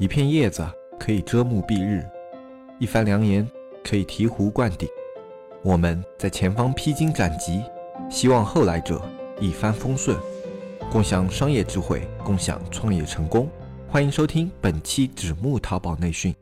一片叶子可以遮目蔽日，一番良言可以醍醐灌顶。我们在前方披荆斩棘，希望后来者一帆风顺，共享商业智慧，共享创业成功。欢迎收听本期纸木淘宝内训。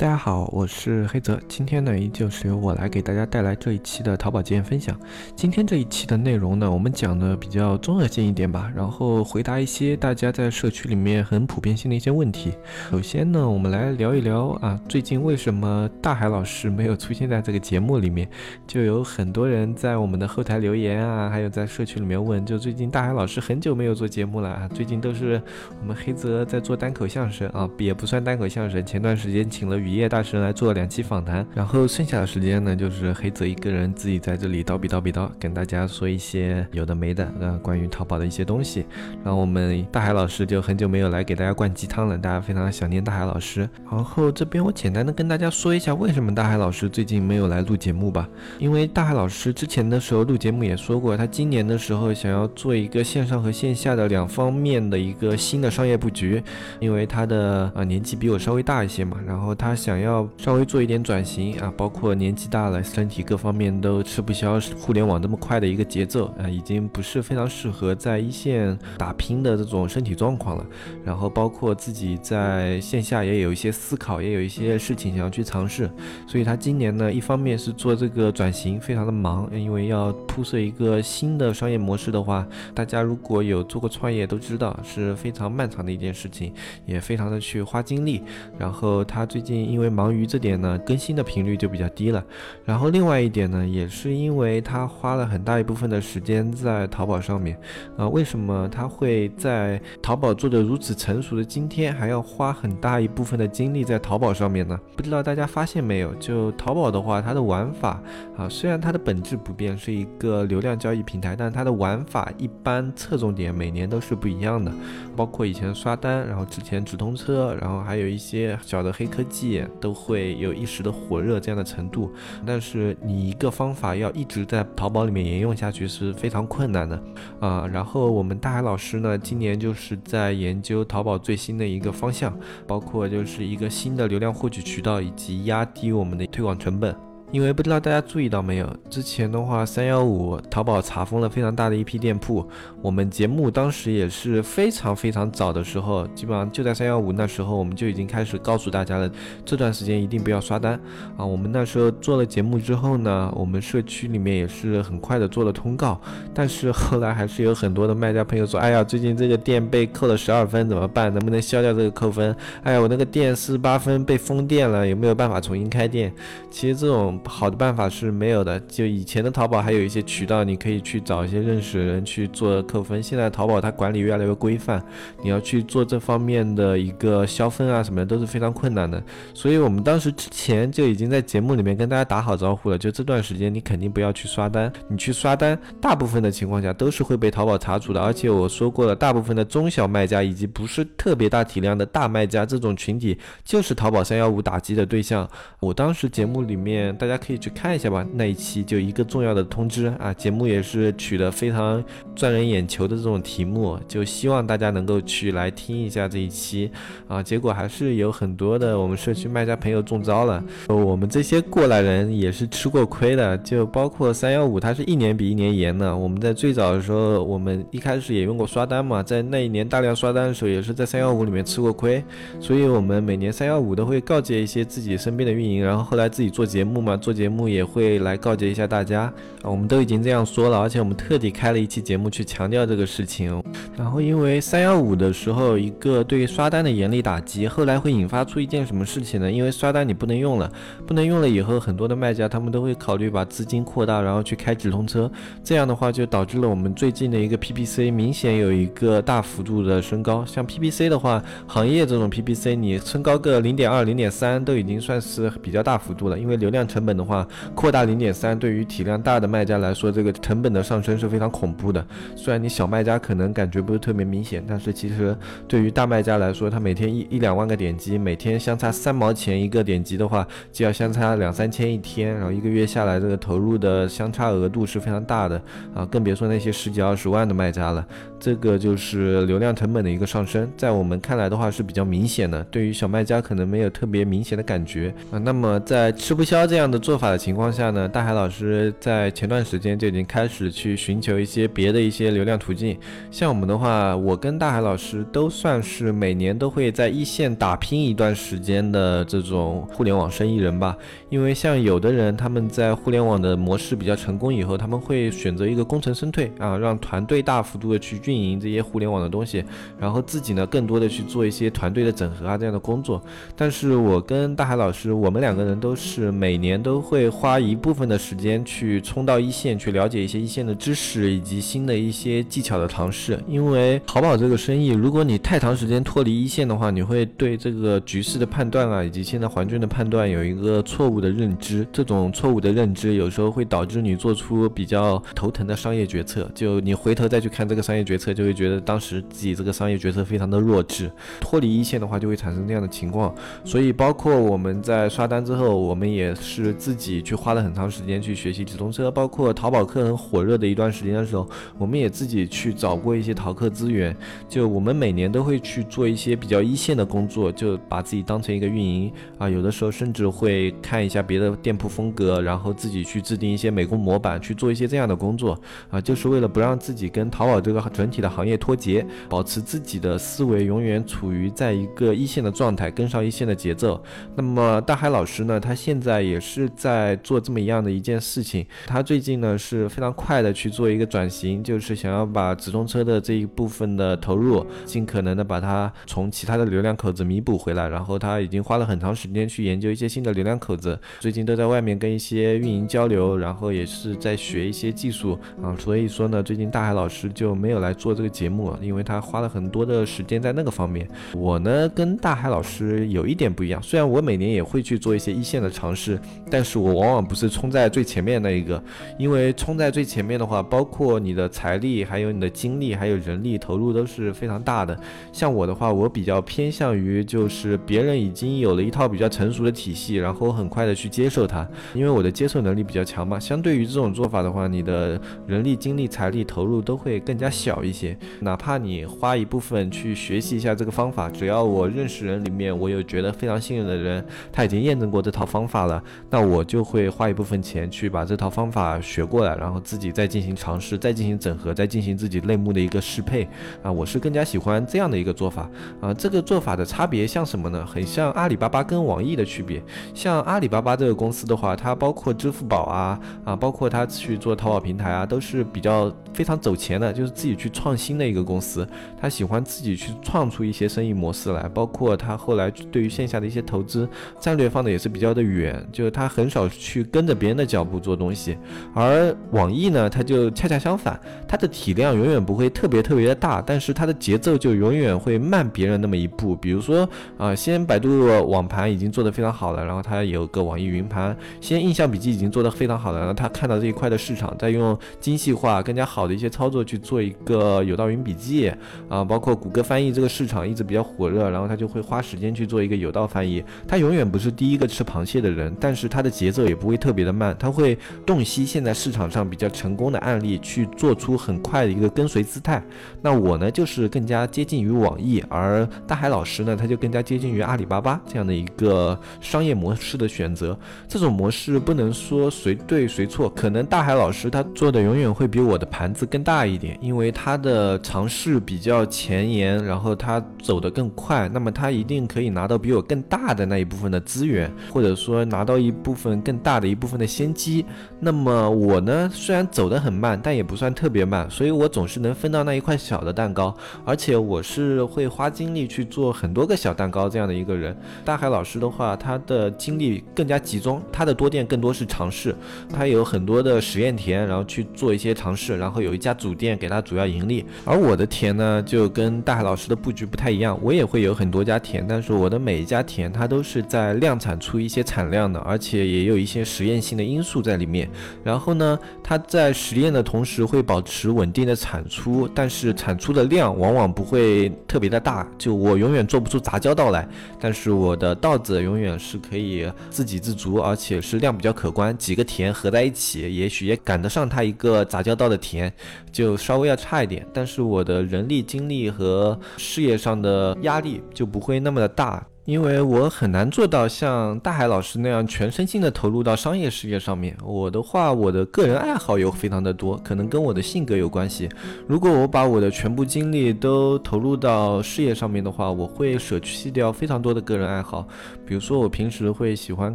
大家好，我是黑泽。今天呢，依旧是由我来给大家带来这一期的淘宝经验分享。今天这一期的内容呢，我们讲的比较综合性一点吧，然后回答一些大家在社区里面很普遍性的一些问题。首先呢，我们来聊一聊啊，最近为什么大海老师没有出现在这个节目里面？就有很多人在我们的后台留言啊，还有在社区里面问，就最近大海老师很久没有做节目了啊，最近都是我们黑泽在做单口相声啊，也不算单口相声，前段时间请了雨夜大神来做两期访谈，然后剩下的时间呢，就是黑泽一个人自己在这里叨逼叨逼叨，跟大家说一些有的没的，呃，关于淘宝的一些东西。然后我们大海老师就很久没有来给大家灌鸡汤了，大家非常想念大海老师。然后这边我简单的跟大家说一下，为什么大海老师最近没有来录节目吧？因为大海老师之前的时候录节目也说过，他今年的时候想要做一个线上和线下的两方面的一个新的商业布局，因为他的啊年纪比我稍微大一些嘛，然后他想要。稍微做一点转型啊，包括年纪大了，身体各方面都吃不消互联网这么快的一个节奏啊，已经不是非常适合在一线打拼的这种身体状况了。然后包括自己在线下也有一些思考，也有一些事情想要去尝试。所以他今年呢，一方面是做这个转型，非常的忙，因为要铺设一个新的商业模式的话，大家如果有做过创业都知道是非常漫长的一件事情，也非常的去花精力。然后他最近因为忙。于这点呢，更新的频率就比较低了。然后另外一点呢，也是因为他花了很大一部分的时间在淘宝上面。啊，为什么他会在淘宝做的如此成熟的今天，还要花很大一部分的精力在淘宝上面呢？不知道大家发现没有？就淘宝的话，它的玩法啊，虽然它的本质不变，是一个流量交易平台，但它的玩法一般侧重点每年都是不一样的。包括以前刷单，然后之前直通车，然后还有一些小的黑科技都。会有一时的火热这样的程度，但是你一个方法要一直在淘宝里面沿用下去是非常困难的啊。然后我们大海老师呢，今年就是在研究淘宝最新的一个方向，包括就是一个新的流量获取渠道，以及压低我们的推广成本。因为不知道大家注意到没有，之前的话，三幺五淘宝查封了非常大的一批店铺。我们节目当时也是非常非常早的时候，基本上就在三幺五那时候，我们就已经开始告诉大家了，这段时间一定不要刷单啊。我们那时候做了节目之后呢，我们社区里面也是很快的做了通告，但是后来还是有很多的卖家朋友说，哎呀，最近这个店被扣了十二分，怎么办？能不能消掉这个扣分？哎呀，我那个店四十八分被封店了，有没有办法重新开店？其实这种。好的办法是没有的。就以前的淘宝还有一些渠道，你可以去找一些认识的人去做扣分。现在淘宝它管理越来越规范，你要去做这方面的一个消分啊什么的都是非常困难的。所以我们当时之前就已经在节目里面跟大家打好招呼了，就这段时间你肯定不要去刷单。你去刷单，大部分的情况下都是会被淘宝查处的。而且我说过了，大部分的中小卖家以及不是特别大体量的大卖家这种群体，就是淘宝三幺五打击的对象。我当时节目里面大家。可以去看一下吧，那一期就一个重要的通知啊，节目也是取得非常赚人眼球的这种题目，就希望大家能够去来听一下这一期啊。结果还是有很多的我们社区卖家朋友中招了，我们这些过来人也是吃过亏的，就包括三幺五，它是一年比一年严的。我们在最早的时候，我们一开始也用过刷单嘛，在那一年大量刷单的时候，也是在三幺五里面吃过亏，所以我们每年三幺五都会告诫一些自己身边的运营，然后后来自己做节目嘛。做节目也会来告诫一下大家啊，我们都已经这样说了，而且我们特地开了一期节目去强调这个事情。然后因为三幺五的时候一个对刷单的严厉打击，后来会引发出一件什么事情呢？因为刷单你不能用了，不能用了以后，很多的卖家他们都会考虑把资金扩大，然后去开直通车。这样的话就导致了我们最近的一个 PPC 明显有一个大幅度的升高。像 PPC 的话，行业这种 PPC 你升高个零点二、零点三都已经算是比较大幅度了，因为流量成本。本的话，扩大零点三，对于体量大的卖家来说，这个成本的上升是非常恐怖的。虽然你小卖家可能感觉不是特别明显，但是其实对于大卖家来说，他每天一一两万个点击，每天相差三毛钱一个点击的话，就要相差两三千一天，然后一个月下来，这个投入的相差额度是非常大的啊，更别说那些十几二十万的卖家了。这个就是流量成本的一个上升，在我们看来的话是比较明显的，对于小卖家可能没有特别明显的感觉啊。那么在吃不消这样的做法的情况下呢，大海老师在前段时间就已经开始去寻求一些别的一些流量途径。像我们的话，我跟大海老师都算是每年都会在一线打拼一段时间的这种互联网生意人吧。因为像有的人他们在互联网的模式比较成功以后，他们会选择一个功成身退啊，让团队大幅度的去。运营这些互联网的东西，然后自己呢更多的去做一些团队的整合啊这样的工作。但是我跟大海老师，我们两个人都是每年都都会花一部分的时间去冲到一线，去了解一些一线的知识以及新的一些技巧的尝试。因为淘宝这个生意，如果你太长时间脱离一线的话，你会对这个局势的判断啊，以及现在环境的判断有一个错误的认知。这种错误的认知有时候会导致你做出比较头疼的商业决策。就你回头再去看这个商业决。策就会觉得当时自己这个商业决策非常的弱智，脱离一线的话就会产生这样的情况。所以包括我们在刷单之后，我们也是自己去花了很长时间去学习直通车。包括淘宝客很火热的一段时间的时候，我们也自己去找过一些淘客资源。就我们每年都会去做一些比较一线的工作，就把自己当成一个运营啊，有的时候甚至会看一下别的店铺风格，然后自己去制定一些美工模板，去做一些这样的工作啊，就是为了不让自己跟淘宝这个整。体的行业脱节，保持自己的思维永远处于在一个一线的状态，跟上一线的节奏。那么大海老师呢？他现在也是是在做这么一样的一件事情。他最近呢是非常快的去做一个转型，就是想要把直通车的这一部分的投入，尽可能的把它从其他的流量口子弥补回来。然后他已经花了很长时间去研究一些新的流量口子，最近都在外面跟一些运营交流，然后也是在学一些技术啊。所以说呢，最近大海老师就没有来。做这个节目，因为他花了很多的时间在那个方面。我呢，跟大海老师有一点不一样，虽然我每年也会去做一些一线的尝试，但是我往往不是冲在最前面那一个，因为冲在最前面的话，包括你的财力、还有你的精力、还有人力投入都是非常大的。像我的话，我比较偏向于就是别人已经有了一套比较成熟的体系，然后很快的去接受它，因为我的接受能力比较强嘛。相对于这种做法的话，你的人力、精力、财力投入都会更加小一。些，哪怕你花一部分去学习一下这个方法，只要我认识人里面，我有觉得非常信任的人，他已经验证过这套方法了，那那我就会花一部分钱去把这套方法学过来，然后自己再进行尝试，再进行整合，再进行自己类目的一个适配啊，我是更加喜欢这样的一个做法啊。这个做法的差别像什么呢？很像阿里巴巴跟网易的区别。像阿里巴巴这个公司的话，它包括支付宝啊啊，包括它去做淘宝平台啊，都是比较非常走前的，就是自己去。创新的一个公司，他喜欢自己去创出一些生意模式来，包括他后来对于线下的一些投资战略放的也是比较的远，就是他很少去跟着别人的脚步做东西。而网易呢，它就恰恰相反，它的体量永远不会特别特别的大，但是它的节奏就永远会慢别人那么一步。比如说啊，先百度网盘已经做得非常好了，然后它有个网易云盘，先印象笔记已经做得非常好了，然后他看到这一块的市场，再用精细化、更加好的一些操作去做一个。有道云笔记啊，包括谷歌翻译这个市场一直比较火热，然后他就会花时间去做一个有道翻译。他永远不是第一个吃螃蟹的人，但是他的节奏也不会特别的慢，他会洞悉现在市场上比较成功的案例，去做出很快的一个跟随姿态。那我呢，就是更加接近于网易，而大海老师呢，他就更加接近于阿里巴巴这样的一个商业模式的选择。这种模式不能说谁对谁错，可能大海老师他做的永远会比我的盘子更大一点，因为他。的尝试比较前沿，然后他走得更快，那么他一定可以拿到比我更大的那一部分的资源，或者说拿到一部分更大的一部分的先机。那么我呢，虽然走得很慢，但也不算特别慢，所以我总是能分到那一块小的蛋糕，而且我是会花精力去做很多个小蛋糕这样的一个人。大海老师的话，他的精力更加集中，他的多店更多是尝试，他有很多的实验田，然后去做一些尝试，然后有一家主店给他主要盈利。而我的田呢，就跟大海老师的布局不太一样。我也会有很多家田，但是我的每一家田，它都是在量产出一些产量的，而且且也有一些实验性的因素在里面。然后呢，它在实验的同时会保持稳定的产出，但是产出的量往往不会特别的大。就我永远做不出杂交稻来，但是我的稻子永远是可以自给自足，而且是量比较可观。几个田合在一起，也许也赶得上它一个杂交稻的田，就稍微要差一点。但是我的人力、精力和事业上的压力就不会那么的大。因为我很难做到像大海老师那样全身心的投入到商业事业上面。我的话，我的个人爱好有非常的多，可能跟我的性格有关系。如果我把我的全部精力都投入到事业上面的话，我会舍弃掉非常多的个人爱好。比如说，我平时会喜欢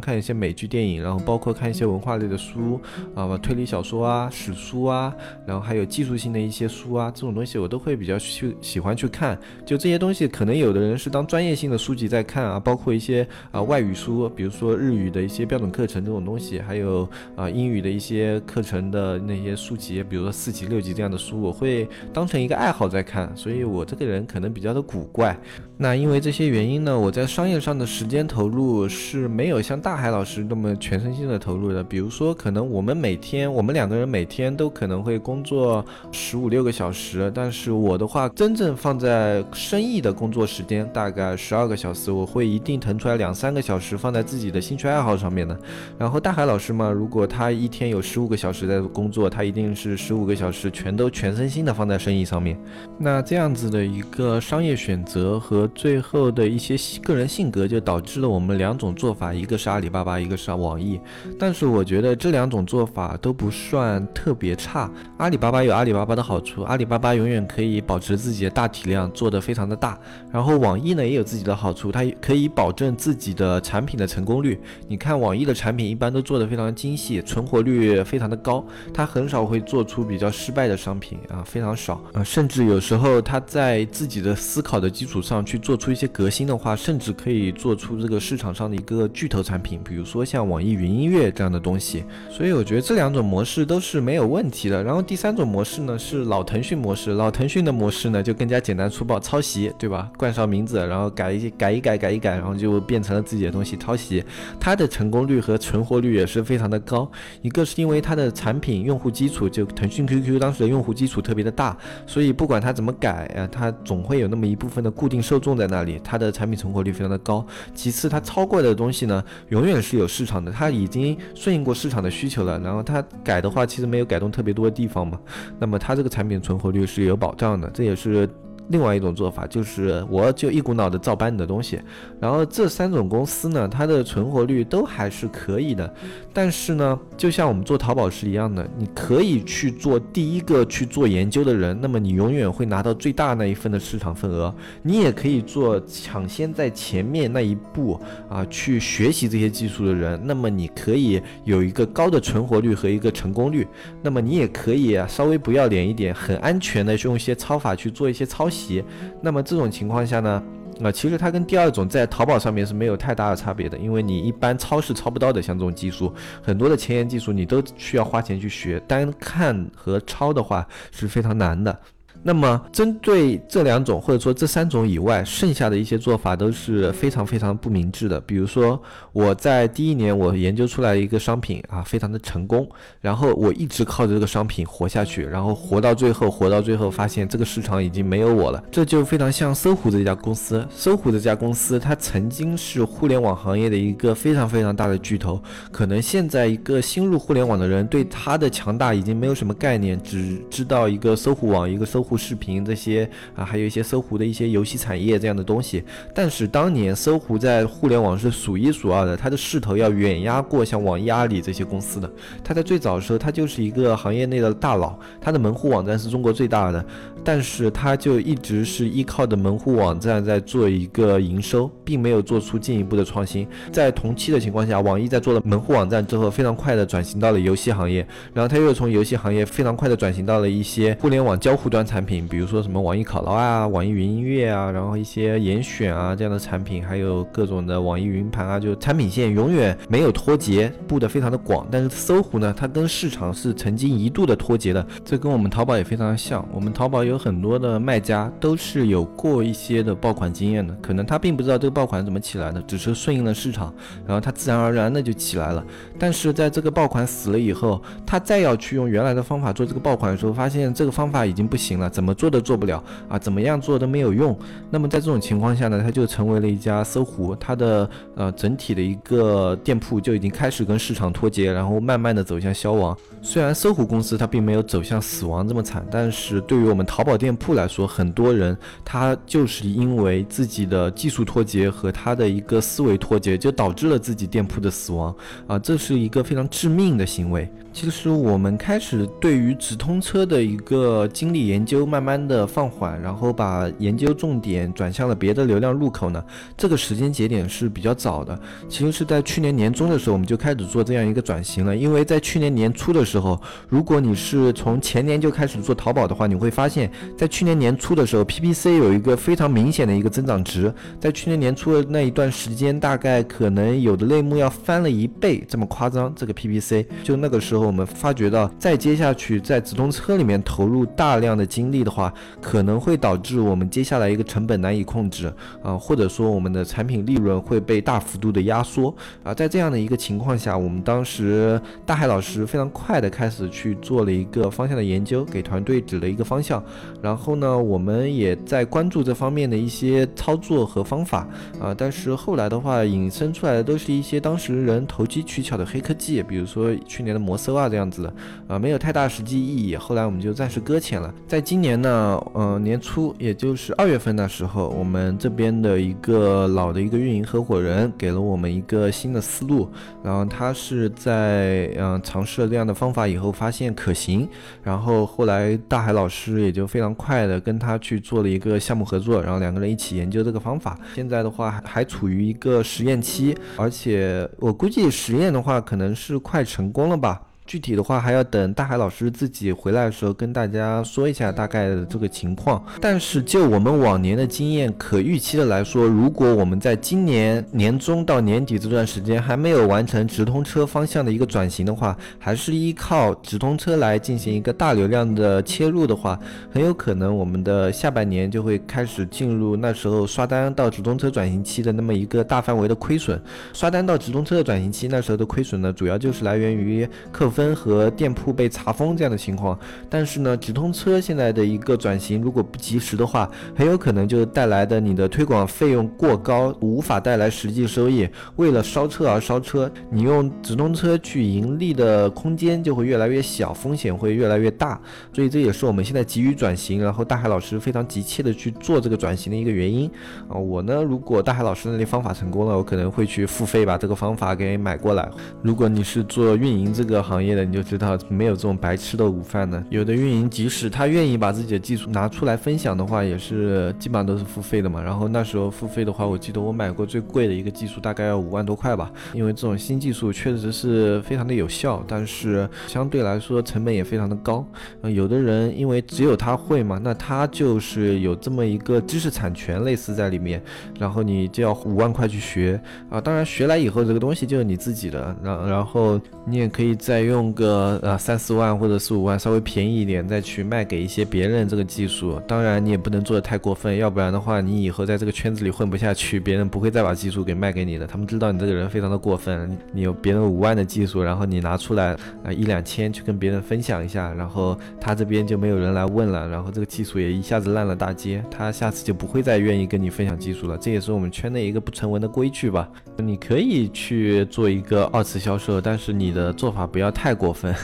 看一些美剧、电影，然后包括看一些文化类的书啊，推理小说啊、史书啊，然后还有技术性的一些书啊，这种东西我都会比较去喜欢去看。就这些东西，可能有的人是当专业性的书籍在看。啊，包括一些啊外语书，比如说日语的一些标准课程这种东西，还有啊英语的一些课程的那些书籍，比如说四级、六级这样的书，我会当成一个爱好在看。所以我这个人可能比较的古怪。那因为这些原因呢，我在商业上的时间投投入是没有像大海老师那么全身心的投入的。比如说，可能我们每天，我们两个人每天都可能会工作十五六个小时，但是我的话，真正放在生意的工作时间大概十二个小时，我会一定腾出来两三个小时放在自己的兴趣爱好上面的。然后大海老师嘛，如果他一天有十五个小时在工作，他一定是十五个小时全都全身心的放在生意上面。那这样子的一个商业选择和最后的一些个人性格，就导致了我们两种做法，一个是阿里巴巴，一个是网易。但是我觉得这两种做法都不算特别差。阿里巴巴有阿里巴巴的好处，阿里巴巴永远可以保持自己的大体量，做得非常的大。然后网易呢也有自己的好处，它可以保证自己的产品的成功率。你看网易的产品一般都做得非常精细，存活率非常的高，它很少会做出比较失败的商品啊，非常少啊，甚至有时候它在自己的思考的基础上。去做出一些革新的话，甚至可以做出这个市场上的一个巨头产品，比如说像网易云音乐这样的东西。所以我觉得这两种模式都是没有问题的。然后第三种模式呢是老腾讯模式，老腾讯的模式呢就更加简单粗暴，抄袭，对吧？冠上名字，然后改一，改一改，改一改，然后就变成了自己的东西，抄袭。它的成功率和存活率也是非常的高。一个是因为它的产品用户基础，就腾讯 QQ 当时的用户基础特别的大，所以不管它怎么改啊，它总会有那么一部分的固定受。众在那里，它的产品存活率非常的高。其次，它超过的东西呢，永远是有市场的，它已经顺应过市场的需求了。然后它改的话，其实没有改动特别多的地方嘛。那么它这个产品存活率是有保障的，这也是。另外一种做法就是，我就一股脑的照搬你的东西，然后这三种公司呢，它的存活率都还是可以的。但是呢，就像我们做淘宝是一样的，你可以去做第一个去做研究的人，那么你永远会拿到最大那一份的市场份额。你也可以做抢先在前面那一步啊，去学习这些技术的人，那么你可以有一个高的存活率和一个成功率。那么你也可以稍微不要脸一点，很安全的用一些抄法去做一些抄袭习。那么这种情况下呢，啊，其实它跟第二种在淘宝上面是没有太大的差别的，因为你一般抄是抄不到的，像这种技术，很多的前沿技术你都需要花钱去学，单看和抄的话是非常难的。那么，针对这两种或者说这三种以外，剩下的一些做法都是非常非常不明智的。比如说，我在第一年我研究出来一个商品啊，非常的成功，然后我一直靠着这个商品活下去，然后活到最后，活到最后发现这个市场已经没有我了。这就非常像搜狐这家公司，搜狐这家公司它曾经是互联网行业的一个非常非常大的巨头，可能现在一个新入互联网的人对它的强大已经没有什么概念，只知道一个搜狐网，一个搜狐。视频这些啊，还有一些搜狐的一些游戏产业这样的东西，但是当年搜狐在互联网是数一数二的，它的势头要远压过像网易、阿里这些公司的。它在最早的时候，它就是一个行业内的大佬，它的门户网站是中国最大的，但是它就一直是依靠的门户网站在做一个营收，并没有做出进一步的创新。在同期的情况下，网易在做了门户网站之后，非常快的转型到了游戏行业，然后它又从游戏行业非常快的转型到了一些互联网交互端产。品，比如说什么网易考拉啊、网易云音乐啊，然后一些严选啊这样的产品，还有各种的网易云盘啊，就产品线永远没有脱节，布的非常的广。但是搜狐呢，它跟市场是曾经一度的脱节的，这跟我们淘宝也非常的像。我们淘宝有很多的卖家都是有过一些的爆款经验的，可能他并不知道这个爆款怎么起来的，只是顺应了市场，然后它自然而然的就起来了。但是在这个爆款死了以后，他再要去用原来的方法做这个爆款的时候，发现这个方法已经不行了，怎么做都做不了啊，怎么样做都没有用。那么在这种情况下呢，它就成为了一家搜狐，它的呃整体的一个店铺就已经开始跟市场脱节，然后慢慢的走向消亡。虽然搜狐公司它并没有走向死亡这么惨，但是对于我们淘宝店铺来说，很多人他就是因为自己的技术脱节和他的一个思维脱节，就导致了自己店铺的死亡啊，这是一个非常致命的行为。其实我们开始对于直通车的一个精力研究，慢慢的放缓，然后把研究重点转向了别的流量入口呢。这个时间节点是比较早的，其实是在去年年中的时候，我们就开始做这样一个转型了。因为在去年年初的时候时候，如果你是从前年就开始做淘宝的话，你会发现在去年年初的时候，PPC 有一个非常明显的一个增长值。在去年年初的那一段时间，大概可能有的类目要翻了一倍这么夸张。这个 PPC 就那个时候。我们发觉到，再接下去在直通车里面投入大量的精力的话，可能会导致我们接下来一个成本难以控制啊，或者说我们的产品利润会被大幅度的压缩啊。在这样的一个情况下，我们当时大海老师非常快开始去做了一个方向的研究，给团队指了一个方向。然后呢，我们也在关注这方面的一些操作和方法啊。但是后来的话，引申出来的都是一些当时人投机取巧的黑科技，比如说去年的摩搜。啊，这样子的，啊，没有太大实际意义。后来我们就暂时搁浅了。在今年呢，呃，年初，也就是二月份的时候，我们这边的一个老的一个运营合伙人给了我们一个新的思路。然后他是在嗯尝试了这样的方法以后，发现可行。然后后来大海老师也就非常快的跟他去做了一个项目合作，然后两个人一起研究这个方法。现在的话还还处于一个实验期，而且我估计实验的话可能是快成功了吧。具体的话还要等大海老师自己回来的时候跟大家说一下大概的这个情况。但是就我们往年的经验，可预期的来说，如果我们在今年年中到年底这段时间还没有完成直通车方向的一个转型的话，还是依靠直通车来进行一个大流量的切入的话，很有可能我们的下半年就会开始进入那时候刷单到直通车转型期的那么一个大范围的亏损。刷单到直通车的转型期那时候的亏损呢，主要就是来源于客。分和店铺被查封这样的情况，但是呢，直通车现在的一个转型，如果不及时的话，很有可能就带来的你的推广费用过高，无法带来实际收益。为了烧车而烧车，你用直通车去盈利的空间就会越来越小，风险会越来越大。所以这也是我们现在急于转型，然后大海老师非常急切的去做这个转型的一个原因啊。我呢，如果大海老师那里方法成功了，我可能会去付费把这个方法给买过来。如果你是做运营这个行业，业的你就知道没有这种白吃的午饭的。有的运营即使他愿意把自己的技术拿出来分享的话，也是基本上都是付费的嘛。然后那时候付费的话，我记得我买过最贵的一个技术大概要五万多块吧。因为这种新技术确实是非常的有效，但是相对来说成本也非常的高。有的人因为只有他会嘛，那他就是有这么一个知识产权类似在里面，然后你就要五万块去学啊。当然学来以后这个东西就是你自己的，然然后你也可以再用。用个呃三四万或者四五万稍微便宜一点再去卖给一些别人这个技术，当然你也不能做的太过分，要不然的话你以后在这个圈子里混不下去，别人不会再把技术给卖给你的，他们知道你这个人非常的过分，你有别人五万的技术，然后你拿出来啊一两千去跟别人分享一下，然后他这边就没有人来问了，然后这个技术也一下子烂了大街，他下次就不会再愿意跟你分享技术了，这也是我们圈内一个不成文的规矩吧。你可以去做一个二次销售，但是你的做法不要太。太过分。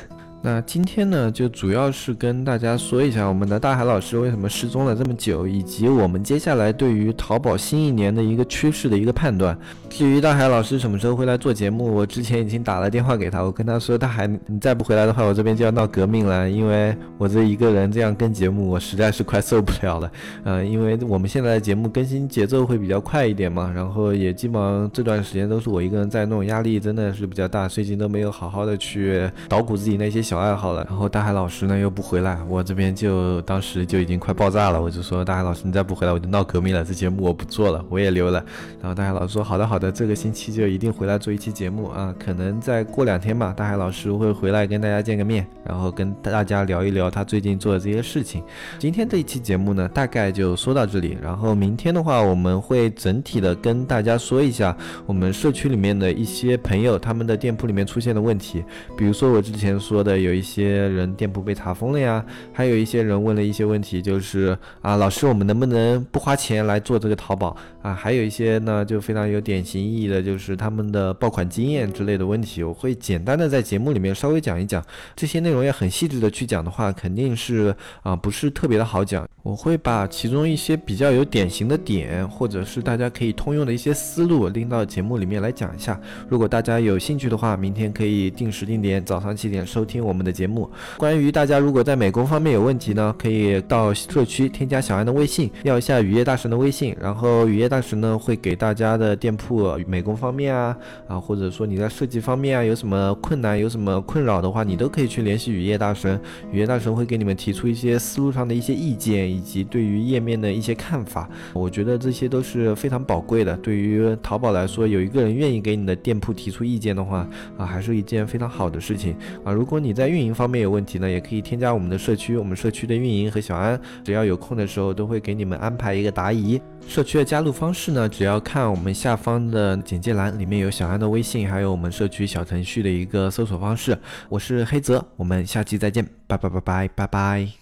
那今天呢，就主要是跟大家说一下我们的大海老师为什么失踪了这么久，以及我们接下来对于淘宝新一年的一个趋势的一个判断。至于大海老师什么时候会来做节目，我之前已经打了电话给他，我跟他说，大海你再不回来的话，我这边就要闹革命了，因为我这一个人这样跟节目，我实在是快受不了了。嗯，因为我们现在的节目更新节奏会比较快一点嘛，然后也基本上这段时间都是我一个人在弄，压力真的是比较大，最近都没有好好的去捣鼓自己那些。小爱好了。然后大海老师呢又不回来，我这边就当时就已经快爆炸了，我就说大海老师你再不回来我就闹革命了，这节目我不做了，我也留了。然后大海老师说好的好的，这个星期就一定回来做一期节目啊，可能再过两天吧，大海老师会回来跟大家见个面，然后跟大家聊一聊他最近做的这些事情。今天这一期节目呢，大概就说到这里，然后明天的话我们会整体的跟大家说一下我们社区里面的一些朋友他们的店铺里面出现的问题，比如说我之前说的有一些人店铺被查封了呀，还有一些人问了一些问题，就是啊老师我们能不能不花钱来做这个淘宝啊？还有一些呢就非常有典型意义的，就是他们的爆款经验之类的问题，我会简单的在节目里面稍微讲一讲，这些内容要很细致的去讲的话，肯定是啊不是特别的好讲，我会把其中一些比较有典型的点，或者是大家可以通用的一些思路拎到节目里面来讲一下。如果大家有兴趣的话，明天可以定时定点早上七点收听我我们的节目。关于大家如果在美工方面有问题呢，可以到社区添加小安的微信，要一下雨夜大神的微信，然后雨夜大神呢会给大家的店铺美工方面啊啊，或者说你在设计方面啊有什么困难、有什么困扰的话，你都可以去联系雨夜大神，雨夜大神会给你们提出一些思路上的一些意见，以及对于页面的一些看法。我觉得这些都是非常宝贵的。对于淘宝来说，有一个人愿意给你的店铺提出意见的话啊，还是一件非常好的事情啊。如果你在运营方面有问题呢，也可以添加我们的社区，我们社区的运营和小安，只要有空的时候都会给你们安排一个答疑。社区的加入方式呢，只要看我们下方的简介栏，里面有小安的微信，还有我们社区小程序的一个搜索方式。我是黑泽，我们下期再见，拜拜拜拜拜拜。